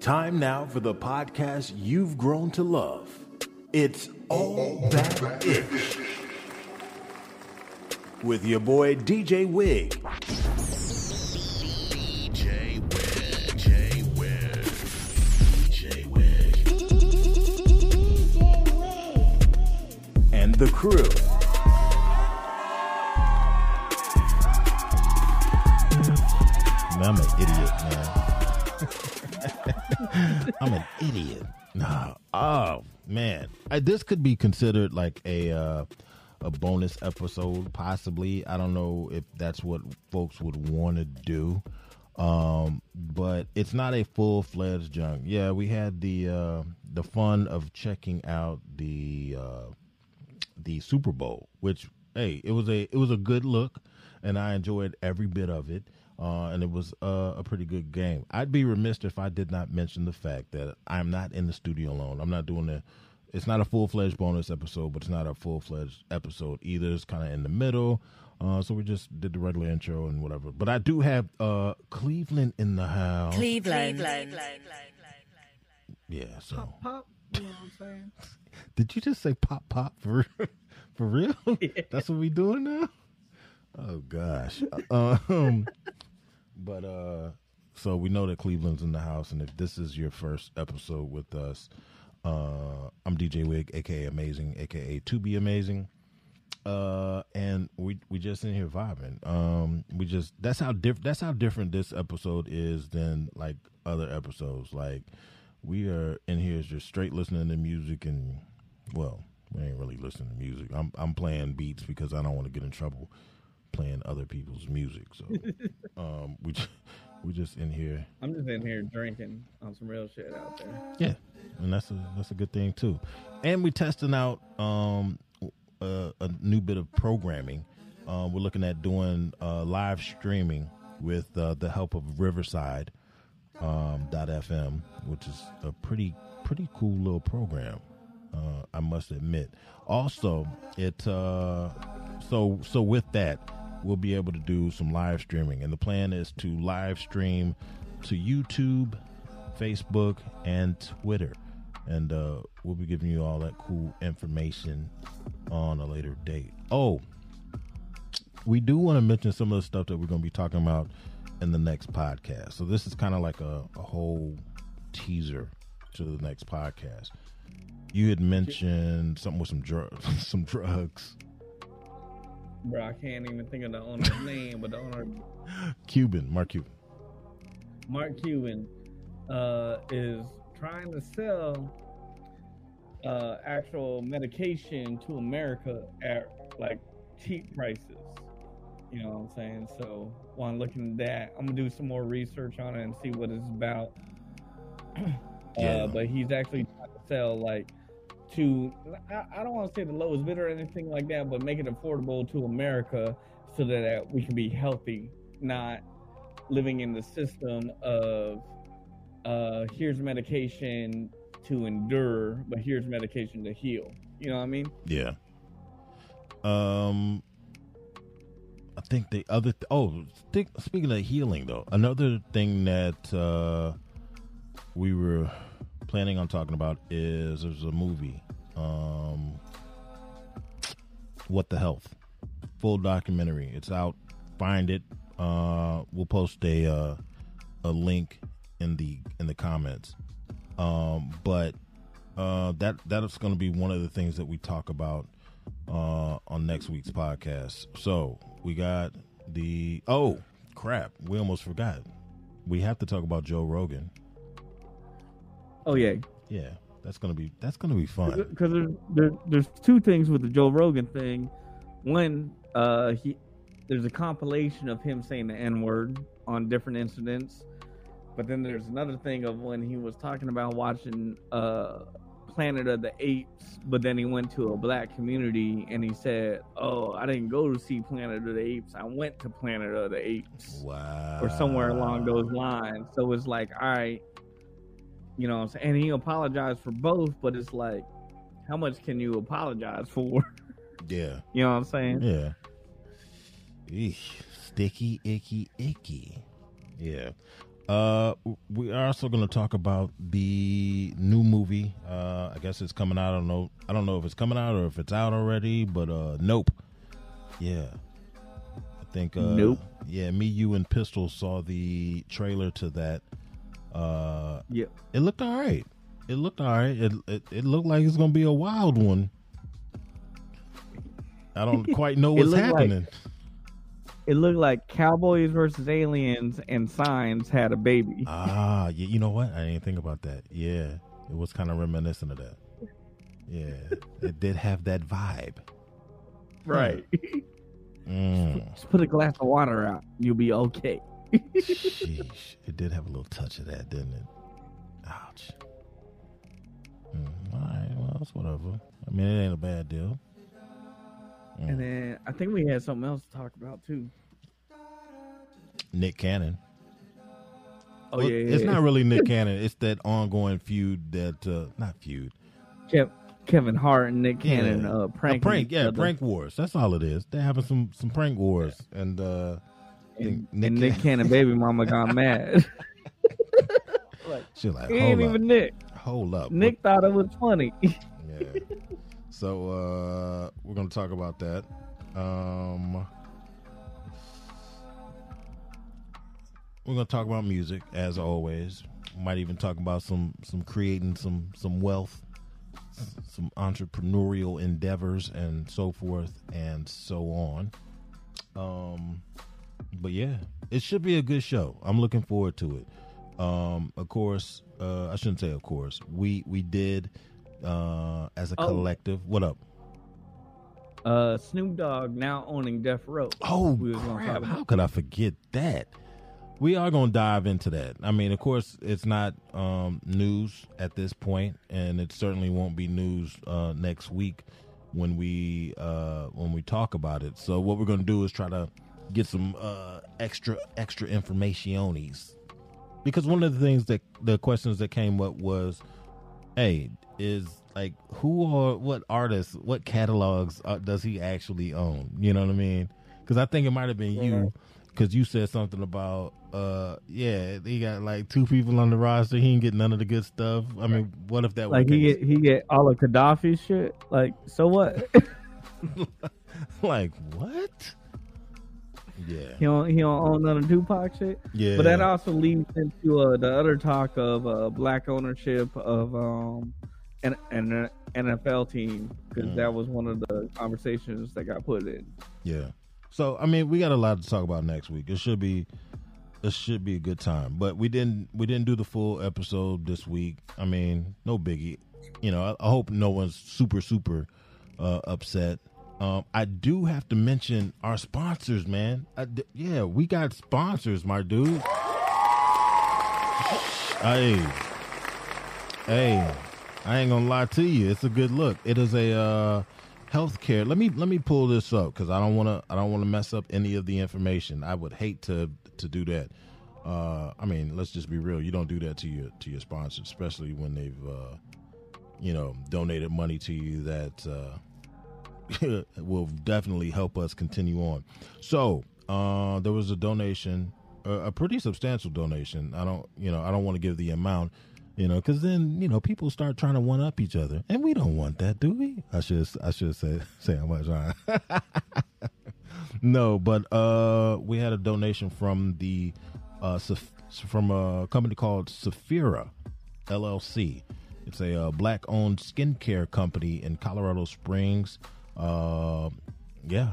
Time now for the podcast you've grown to love. It's All That Ish. With your boy DJ Wig. DJ Wig, J Wig, DJ Wig. and the crew. Man. I'm an idiot. No. Oh man, I, this could be considered like a uh, a bonus episode, possibly. I don't know if that's what folks would want to do, um, but it's not a full fledged junk. Yeah, we had the uh, the fun of checking out the uh, the Super Bowl, which hey, it was a it was a good look, and I enjoyed every bit of it. Uh, and it was uh, a pretty good game. I'd be remiss if I did not mention the fact that I'm not in the studio alone. I'm not doing the. It's not a full fledged bonus episode, but it's not a full fledged episode either. It's kind of in the middle. Uh, so we just did the regular intro and whatever. But I do have uh, Cleveland in the house. Cleveland. Yeah. So Pop, pop. You know what I'm saying? did you just say pop pop for for real? That's what we doing now. Oh gosh. um, but uh, so we know that Cleveland's in the house, and if this is your first episode with us, uh, I'm DJ Wig, aka Amazing, aka To Be Amazing. Uh, and we we just in here vibing. Um, we just that's how diff- that's how different this episode is than like other episodes. Like we are in here just straight listening to music and well, we ain't really listening to music. I'm I'm playing beats because I don't want to get in trouble playing other people's music. So um, we we just in here, I'm just in here drinking on some real shit out there. yeah, and that's a that's a good thing too. And we're testing out um a, a new bit of programming. Uh, we're looking at doing uh, live streaming with uh, the help of Riverside um, FM, which is a pretty pretty cool little program. Uh, I must admit. Also, it uh, so so with that, we'll be able to do some live streaming, and the plan is to live stream to YouTube, Facebook, and Twitter, and uh, we'll be giving you all that cool information on a later date. Oh, we do want to mention some of the stuff that we're going to be talking about in the next podcast. So this is kind of like a, a whole teaser to the next podcast. You had mentioned something with some drugs, some drugs. Bro, I can't even think of the owner's name, but the owner, Cuban, Mark Cuban. Mark Cuban, uh, is trying to sell uh, actual medication to America at like cheap prices. You know what I'm saying? So while I'm looking at that, I'm gonna do some more research on it and see what it's about. Yeah. Uh, but he's actually trying to sell like to I, I don't want to say the lowest bidder or anything like that, but make it affordable to America so that we can be healthy, not living in the system of uh here's medication to endure, but here's medication to heal. You know what I mean? Yeah. Um, I think the other th- oh, speaking of healing though, another thing that uh, we were planning on talking about is there's a movie, um, What the Health, full documentary. It's out. Find it. Uh, we'll post a uh, a link in the in the comments. Um, but uh, that that's going to be one of the things that we talk about uh, on next week's podcast. So we got the oh crap, we almost forgot. We have to talk about Joe Rogan. Oh yeah, Yeah, that's gonna be that's gonna be fun. because there's there, there's two things with the Joe Rogan thing. One, uh, he there's a compilation of him saying the N word on different incidents, but then there's another thing of when he was talking about watching uh Planet of the Apes, but then he went to a black community and he said, "Oh, I didn't go to see Planet of the Apes. I went to Planet of the Apes." Wow, or somewhere along those lines. So it's like, all right, you know, what I'm saying? and he apologized for both, but it's like, how much can you apologize for? Yeah, you know what I'm saying? yeah. Eesh, sticky, icky, icky. Yeah. Uh, we are also going to talk about the new movie. Uh, I guess it's coming out. I don't know. I don't know if it's coming out or if it's out already. But uh, Nope. Yeah, I think. Uh, Nope. Yeah, me, you, and Pistol saw the trailer to that. Uh, Yep. it looked all right. It looked all right. It it, it looked like it's going to be a wild one. I don't quite know what's looked like- happening. It looked like Cowboys versus Aliens and Signs had a baby. Ah, yeah, you know what? I didn't think about that. Yeah, it was kind of reminiscent of that. Yeah, it did have that vibe. right. Mm, Just put a glass of water out. You'll be okay. Sheesh, it did have a little touch of that, didn't it? Ouch. Mm, all right, well, it's whatever. I mean, it ain't a bad deal. Mm. And then I think we had something else to talk about too. Nick Cannon. Oh Well, yeah, yeah, it's yeah. not really Nick Cannon. It's that ongoing feud that uh not feud. Kev- Kevin Hart and Nick Cannon Yeah. uh, A prank, yeah, other. prank wars. That's all it is. They're having some some prank wars, and uh Nick, Nick and Nick Cannon- baby mama got mad. she's like, He hold ain't up, even Nick. hold up. Nick thought it was funny. Yeah. so uh we're gonna talk about that. Um We're gonna talk about music as always. Might even talk about some some creating some some wealth, some entrepreneurial endeavors and so forth and so on. Um but yeah, it should be a good show. I'm looking forward to it. Um, of course, uh, I shouldn't say of course. We we did uh, as a Oh. collective. What up? uh, Snoop Dogg now owning Death Row. Oh We gonna crap! How could I forget that? We are going to dive into that. I mean, of course, it's not um, news at this point, and it certainly won't be news uh, next week when we uh, when we talk about it. So what we're going to do is try to get some uh, extra extra informationes because one of the things that the questions that came up was, "Hey, is like who or what artists, what catalogs uh, does he actually own?" You know what I mean? Because I think it might have been you, because you said something about, uh, yeah, he got like two people on the roster. He ain't get none of the good stuff. I mean, what if that was Like he get he get all of Gaddafi's shit. Like so what? like what? Yeah, he don't he don't own none of Tupac shit. yeah. But that also leads into uh, the other talk of uh, black ownership of um an, an NFL team because Mm. that was one of the conversations that got put in. Yeah. So I mean, we got a lot to talk about next week. It should be it should be a good time. But we didn't we didn't do the full episode this week. I mean, no biggie. You know, I, I hope no one's super super uh, upset. Um, I do have to mention our sponsors, man. Yeah, we got sponsors, my dude. Hey, hey, I ain't gonna lie to you. It's a good look. It is a uh, healthcare. Let me let me pull this up because I don't want to. I don't want to mess up any of the information. I would hate to to do that. Uh, I mean, let's just be real. You don't do that to your to your sponsors, especially when they've uh, you know donated money to you that uh, will definitely help us continue on. So uh, there was a donation, a, a pretty substantial donation. I don't, you know, I don't want to give the amount, you know, because then you know people start trying to one up each other, and we don't want that, do we? I should, I should say say how much. No, but uh, we had a donation from the uh, from a company called Saphira LLC. It's a uh, black-owned skincare company in Colorado Springs. Uh, yeah,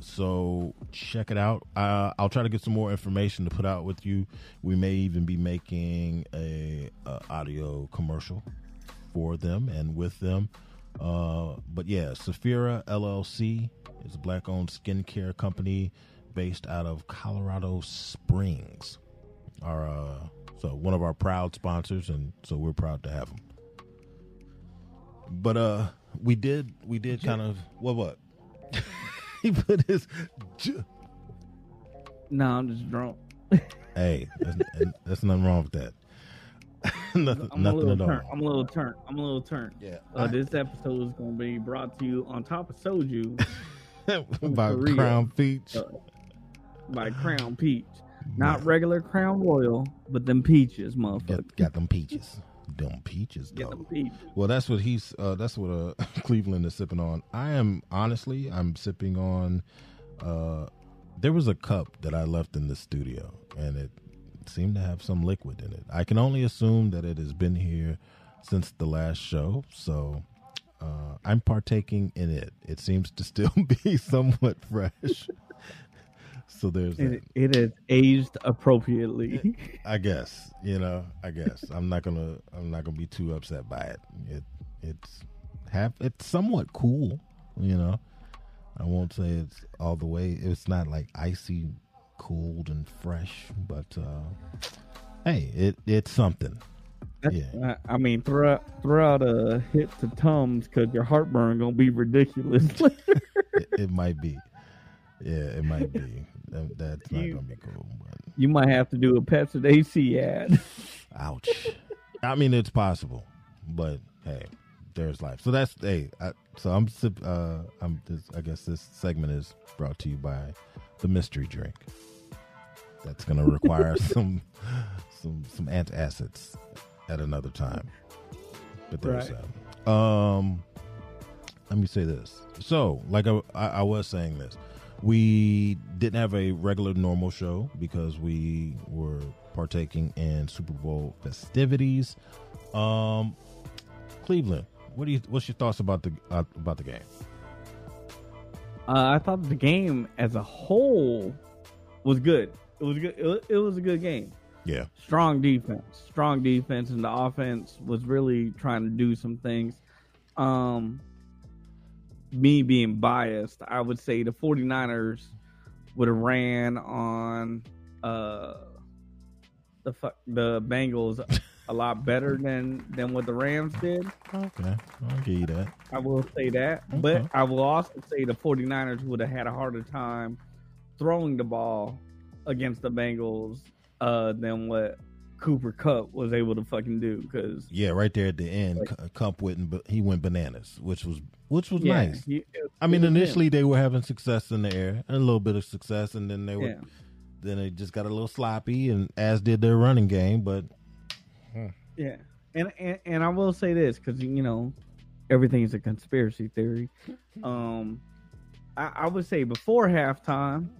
so check it out. Uh, I'll try to get some more information to put out with you. We may even be making a, a audio commercial for them and with them. Uh, but yeah, Saphira LLC is a black-owned skincare company based out of Colorado Springs. Our uh, so one of our proud sponsors, and so we're proud to have them. But uh, we did we did kind of what what he put his j- No, I'm just drunk. hey that's, and there's nothing wrong with that nothing I'm a nothing little at all turnt. I'm a little turnt. I'm a little turnt. yeah Uh, this episode is going to be brought to you on top of soju by Korea. Crown Peach Uh, by Crown Peach. Not Yeah. regular Crown Royal, but them peaches, motherfucker. Got, got them peaches. Them peaches, Get though. them peaches. Well, that's what he's. Uh, that's what uh, Cleveland is sipping on. I am honestly, I'm sipping on. Uh, there was a cup that I left in the studio, and it seemed to have some liquid in it. I can only assume that it has been here since the last show, so uh, I'm partaking in it. It seems to still be somewhat fresh. so there's. It, it is aged appropriately. I guess you know. I guess I'm not gonna. I'm not gonna be too upset by it. It it's have it's somewhat cool. You know, I won't say it's all the way. It's not like icy, cold and fresh, but uh hey, it it's something. Yeah. I, I mean, throw throw out a hit to Tums because your heartburn gonna be ridiculous. It, it might be. Yeah, it might be. That, that's not gonna be cool. But you might have to do a Pepcid AC ad. Ouch. I mean, it's possible, but hey, there's life. So that's hey. I, so I'm uh I'm this, I guess this segment is brought to you by the mystery drink. That's gonna require some some some antacids at another time. But there's Right. that. Um, let me say this. So, like I, I, I was saying this, we didn't have a regular normal show because we were partaking in Super Bowl festivities. Um, Cleveland, what do you? What's your thoughts about the uh, about the game? Uh, I thought the game as a whole was good. It was good. It was, it was a good game. Yeah, Strong defense, strong defense, and the offense was really trying to do some things. Um, me being biased, I would say the 49ers would have ran on uh the the Bengals a lot better than than what the Rams did. okay, I'll give you that. I will say that. Okay. But I will also say the 49ers would have had a harder time throwing the ball against the Bengals uh, than what Cooper Kupp was able to fucking do. Because Yeah, right there at the end, Like- Kupp went, but he went bananas, which was which was yeah, nice. he- it- I mean, it was him. initially they were having success in the air, and a little bit of success, and then they were yeah, then they just got a little sloppy, and as did their running game. But yeah. And, and and I will say this because you know everything is a conspiracy theory. Um, I, I would say before halftime,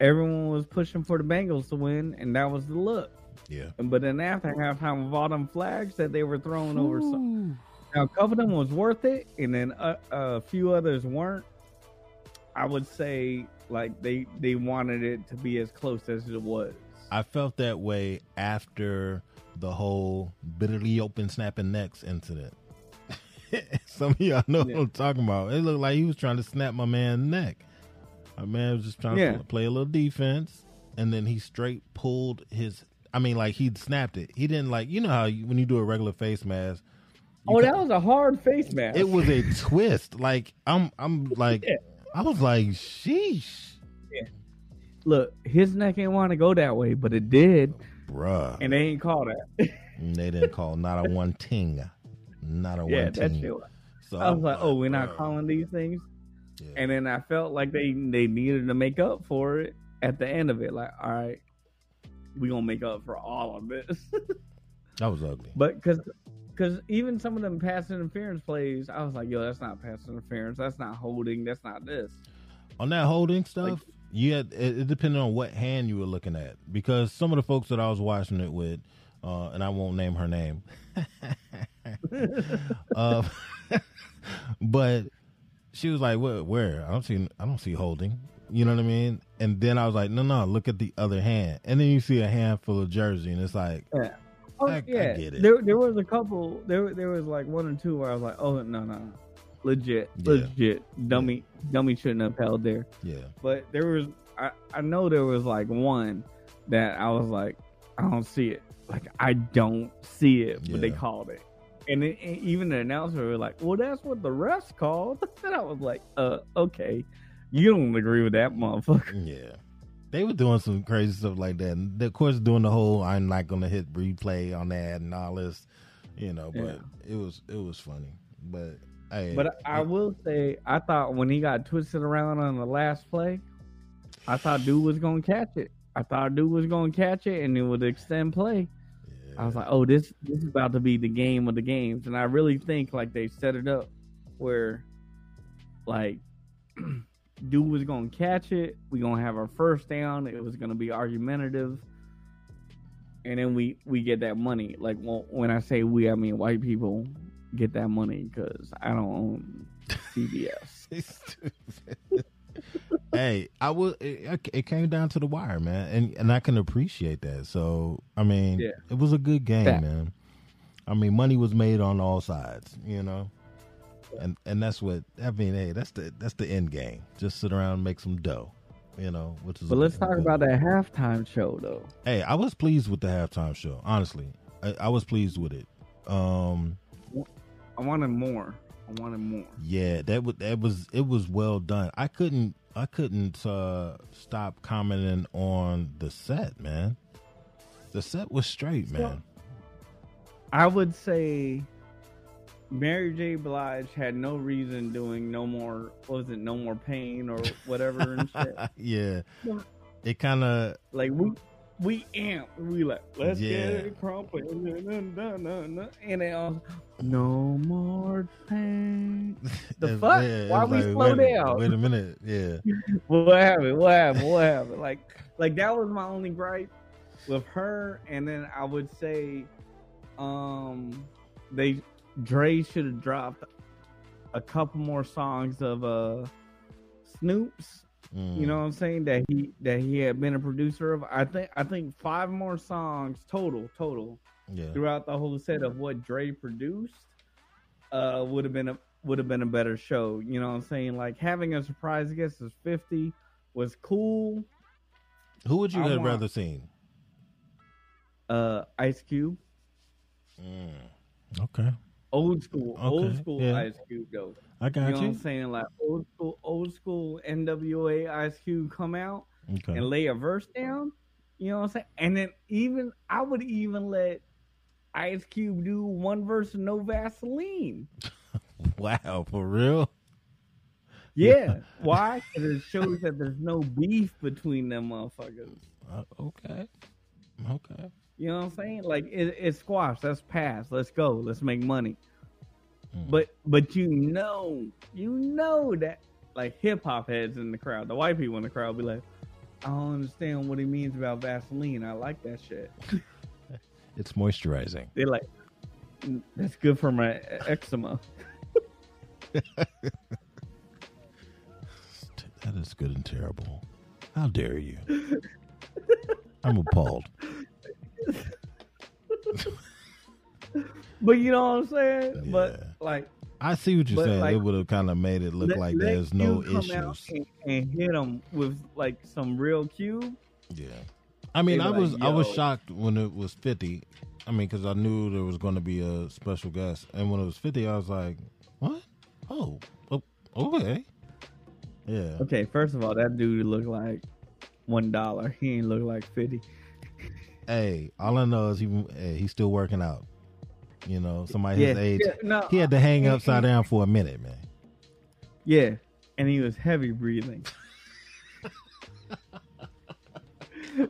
everyone was pushing for the Bengals to win, and that was the look. yeah, But then after halftime, with all them flags that they were throwing over, some, now a couple of them was worth it, and then a, a few others weren't. I would say like they they wanted it to be as close as it was. I felt that way after the whole bitterly open snapping necks incident. Some of y'all know Yeah. what I'm talking about. It looked like he was trying to snap my man's neck. My man was just trying Yeah. to play a little defense, and then he straight pulled his. I mean, like he snapped it. He didn't like you know how you, when you do a regular face mask. Oh, that was a hard face mask. it was a twist. Like I'm, I'm like, Yeah. I was like, sheesh, Look, his neck ain't want to go that way, but it did, bruh. and they ain't call that. They didn't call not a one ting, not a yeah, one ting. So I was like, oh, we're not calling these things. Yeah. And then I felt like they they needed to make up for it at the end of it. Like, all right, we gonna make up for all of this. that was ugly. but because because even some of them pass interference plays, I was like, yo, that's not pass interference. That's not holding. That's not this. On that holding stuff, Like- you had it, it depended on what hand you were looking at because some of the folks that I was watching it with, uh, and I won't name her name, uh, but she was like, "Where? Where? I don't see. I don't see holding." You know what I mean? And then I was like, "No, no, look at the other hand." And then you see a handful of jersey, and it's like, Yeah. Oh I- I yeah, get it. there there was a couple. There there was like one or two where I was like, oh no no, legit Yeah. legit dummy dummy shouldn't have held there. yeah, But there was I I know there was like one that I was like I don't see it. Like I don't see it, but they Yeah. called it. And, it, even the announcer was like, "Well, that's what the refs called." and I was like, "Uh, okay, you don't agree with that, motherfucker." yeah. They were doing some crazy stuff like that, and of course, doing the whole "I'm not going to hit replay" on that and all this, you know. But it was it was funny. But hey, But I will say, I thought when he got twisted around on the last play, I thought dude was gonna catch it. I thought dude was gonna catch it and it would extend play. I was like, oh, this this is about to be the game of the games, and I really think like they set it up where, like, dude was gonna catch it. We gonna have our first down. It was gonna be argumentative, and then we we get that money. Like well, when I say we, I mean white people get that money because I don't own CBS. hey, I was. It, it came down to the wire, man, and and I can appreciate that. So I mean, Yeah. it was a good game, Fact. man. I mean, money was made on all sides, you know, and and that's what I mean. Hey, that's the that's the end game. Just sit around and make some dough, you know. Which is. but let's talk about that halftime show though. Hey, I was pleased with the halftime show. Honestly, I, I was pleased with it. Um, I wanted more. I wanted more. Yeah, that was that was it was well done. I couldn't I couldn't uh stop commenting on the set, man. The set was straight, man. I would say Mary J. Blige had no reason doing no more was it no more pain or whatever and shit. yeah. Yeah. It kind of Like we we amp, we like let's Yeah. get it crumping, and they all no more pain. The fuck? Why we slow wait, down? Wait a minute. Yeah. What happened? What happened? What happened? Like like that was my only gripe with her, and then I would say, um, they Dre should have dropped a couple more songs of uh Snoop's. Mm, You know what I'm saying? That he that he had been a producer of. I think I think five more songs total total Yeah. throughout the whole set of what Dre produced uh would have been a would have been a better show. You know what I'm saying? Like having a surprise guest as 50 was cool. Who would you I have want- rather seen? Uh Ice Cube, Mm. Okay. Old school, old school yeah. Ice Cube though. I You got know you. what I'm saying? Like old school, old school NWA Ice Cube come out Okay. and lay a verse down. You know what I'm saying? And then even I would even let Ice Cube do one verse of No Vaseline. Wow, for real? Yeah. Why? Because it shows that there's no beef between them motherfuckers. Uh, okay. Okay. You know what I'm saying? Like it, it's squash. That's past. Let's go. Let's make money. Mm. But but you know, you know that like hip hop heads in the crowd, the white people in the crowd be like, I don't understand what he means about Vaseline. I like that shit. It's moisturizing. They're like, "Mm, that's good for my eczema. That is good and terrible. How dare you? I'm appalled. But you know what I'm saying? But like I see what you're saying. like, it would have kind of made it look let- like there's no Cube come out issues. and, and hit them with like some real cube. Yeah. I mean, I was like, I was shocked when it was 50. I mean, because I knew there was going to be a special guest, and when it was 50, I was like, "What? Oh, oh okay, yeah." Okay, first of all, that dude looked like one dollar. He ain't look like fifty. Hey, all I know is he hey, he's still working out. You know, somebody his age, yeah, no, he had to hang he- upside he- down for a minute, man. Yeah, and he was heavy breathing.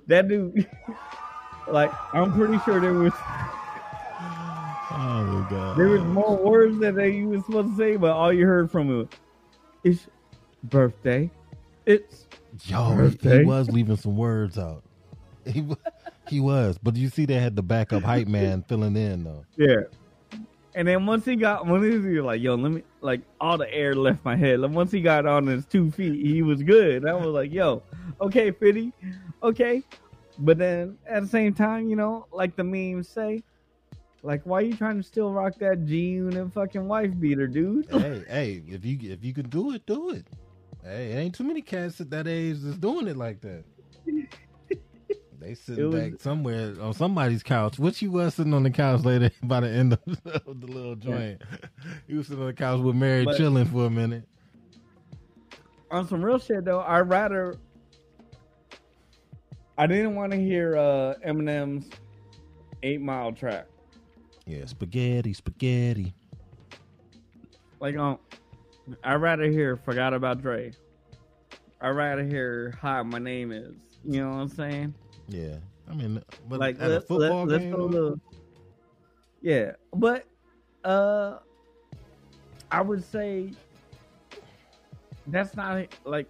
that dude, like, I'm pretty sure there was Oh my god, there was more words that he was supposed to say, but all you heard from him was, "It's birthday, it's Yo, he, Birthday. he was leaving some words out. He wa- he was, but you see, they had the backup hype man filling in though. yeah." And then once he got, when he was like, "Yo, let me," like all the air left my head. Like once he got on his two feet, he was good. I was like, "Yo, okay, Fitty, okay." But then at the same time, you know, like the memes say, like, why are you trying to still rock that G unit fucking wife beater, dude? hey, hey, if you if you can do it, do it. Hey, ain't too many cats at that age that's doing it like that. They sitting was- back somewhere on somebody's couch. Which you was sitting on the couch later by the end of the little joint. You was sitting on the couch with Mary But- chilling for a minute. on some real shit though, I'd rather. I didn't want to hear uh, Eminem's Eight Mile track. Yeah, spaghetti, spaghetti. Like, um, I'd rather hear "Forgot About Dre." I'd rather hear "Hi, my name is." You know what I'm saying? Yeah, I mean, but like at a football let, game, let's go though? to, yeah but uh i would say that's not like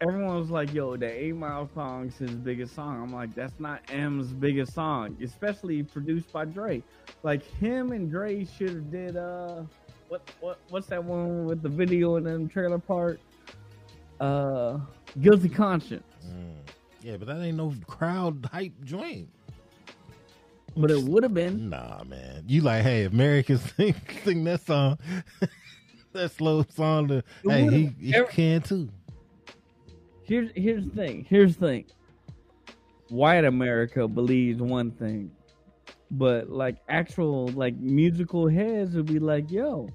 everyone was like yo the eight mile song's his biggest song. I'm like that's not Em's biggest song especially produced by dre. Like him and dre should have did uh what what what's that one with the video and then trailer park? Uh guilty conscience. Yeah, but that ain't no crowd hype joint. but it would have been Nah, man. You like, hey, if Mary can sing, sing that song, that slow song, to, hey, he, he every- can too. here's here's the thing. Here's the thing. White America believes one thing, but like actual like musical heads would be like, yo,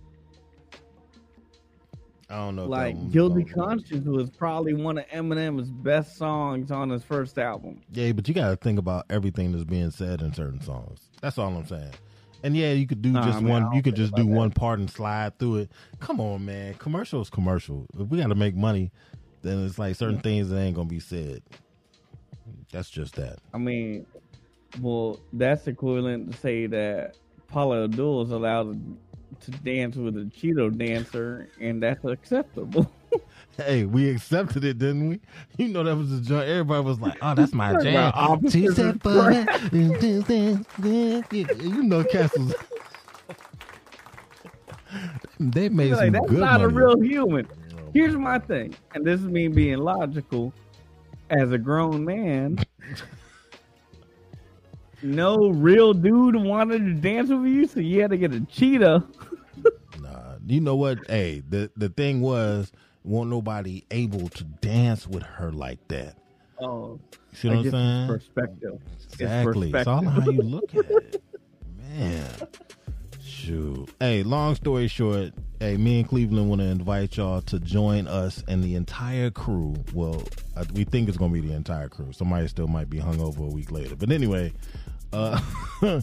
I don't know. like Guilty. Conscience was probably one of Eminem's best songs on his first album. Yeah, but you got to think about everything that's being said in certain songs. That's all I'm saying. And yeah, you could do Nah, just I one. You could just do that. one part and slide through it. Come on, man. Commercial is commercial. If we got to make money, then it's like certain things that ain't gonna be said. That's just that. I mean, well, that's equivalent to say that Paula Abdul is allowed to dance with a Cheeto dancer, and that's acceptable. Hey, we accepted it, didn't we? You know that was a joint. Everybody was like, "Oh, that's my jam." About opposites She said, attract. "For that." You know, Castles. they made like some that's good not a real human. Here's my thing, and this is me being logical as a grown man. No real dude wanted to dance with you, so you had to get a cheetah. Nah, you know what? Hey, the the thing was, won't nobody able to dance with her like that. Oh, See I what I'm saying? perspective. Exactly. It's all how you look at it. Man. Shoot. Hey, long story short, hey, me and Cleveland want to invite y'all to join us and the entire crew. Well, we think it's going to be the entire crew. Somebody still might be hungover a week later. But anyway, uh,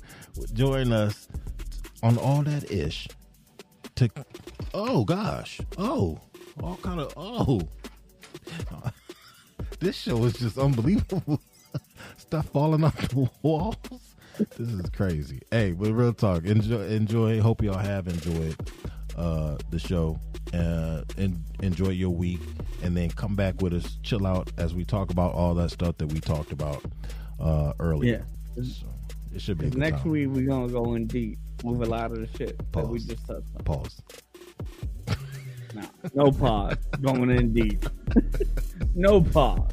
join us on all that ish to, oh gosh, oh, all kind of, oh. This show is just unbelievable. Stuff falling off the walls. This is crazy. Hey, but real talk. Enjoy. Enjoy. Hope y'all have enjoyed uh, the show. Uh, and enjoy your week, and then come back with us. Chill out as we talk about all that stuff that we talked about uh, earlier. Yeah. So it should be Next time. week we're gonna go in deep with a lot of the shit that we Pause. just touched on. Pause. No, no pause. going in deep. no pause.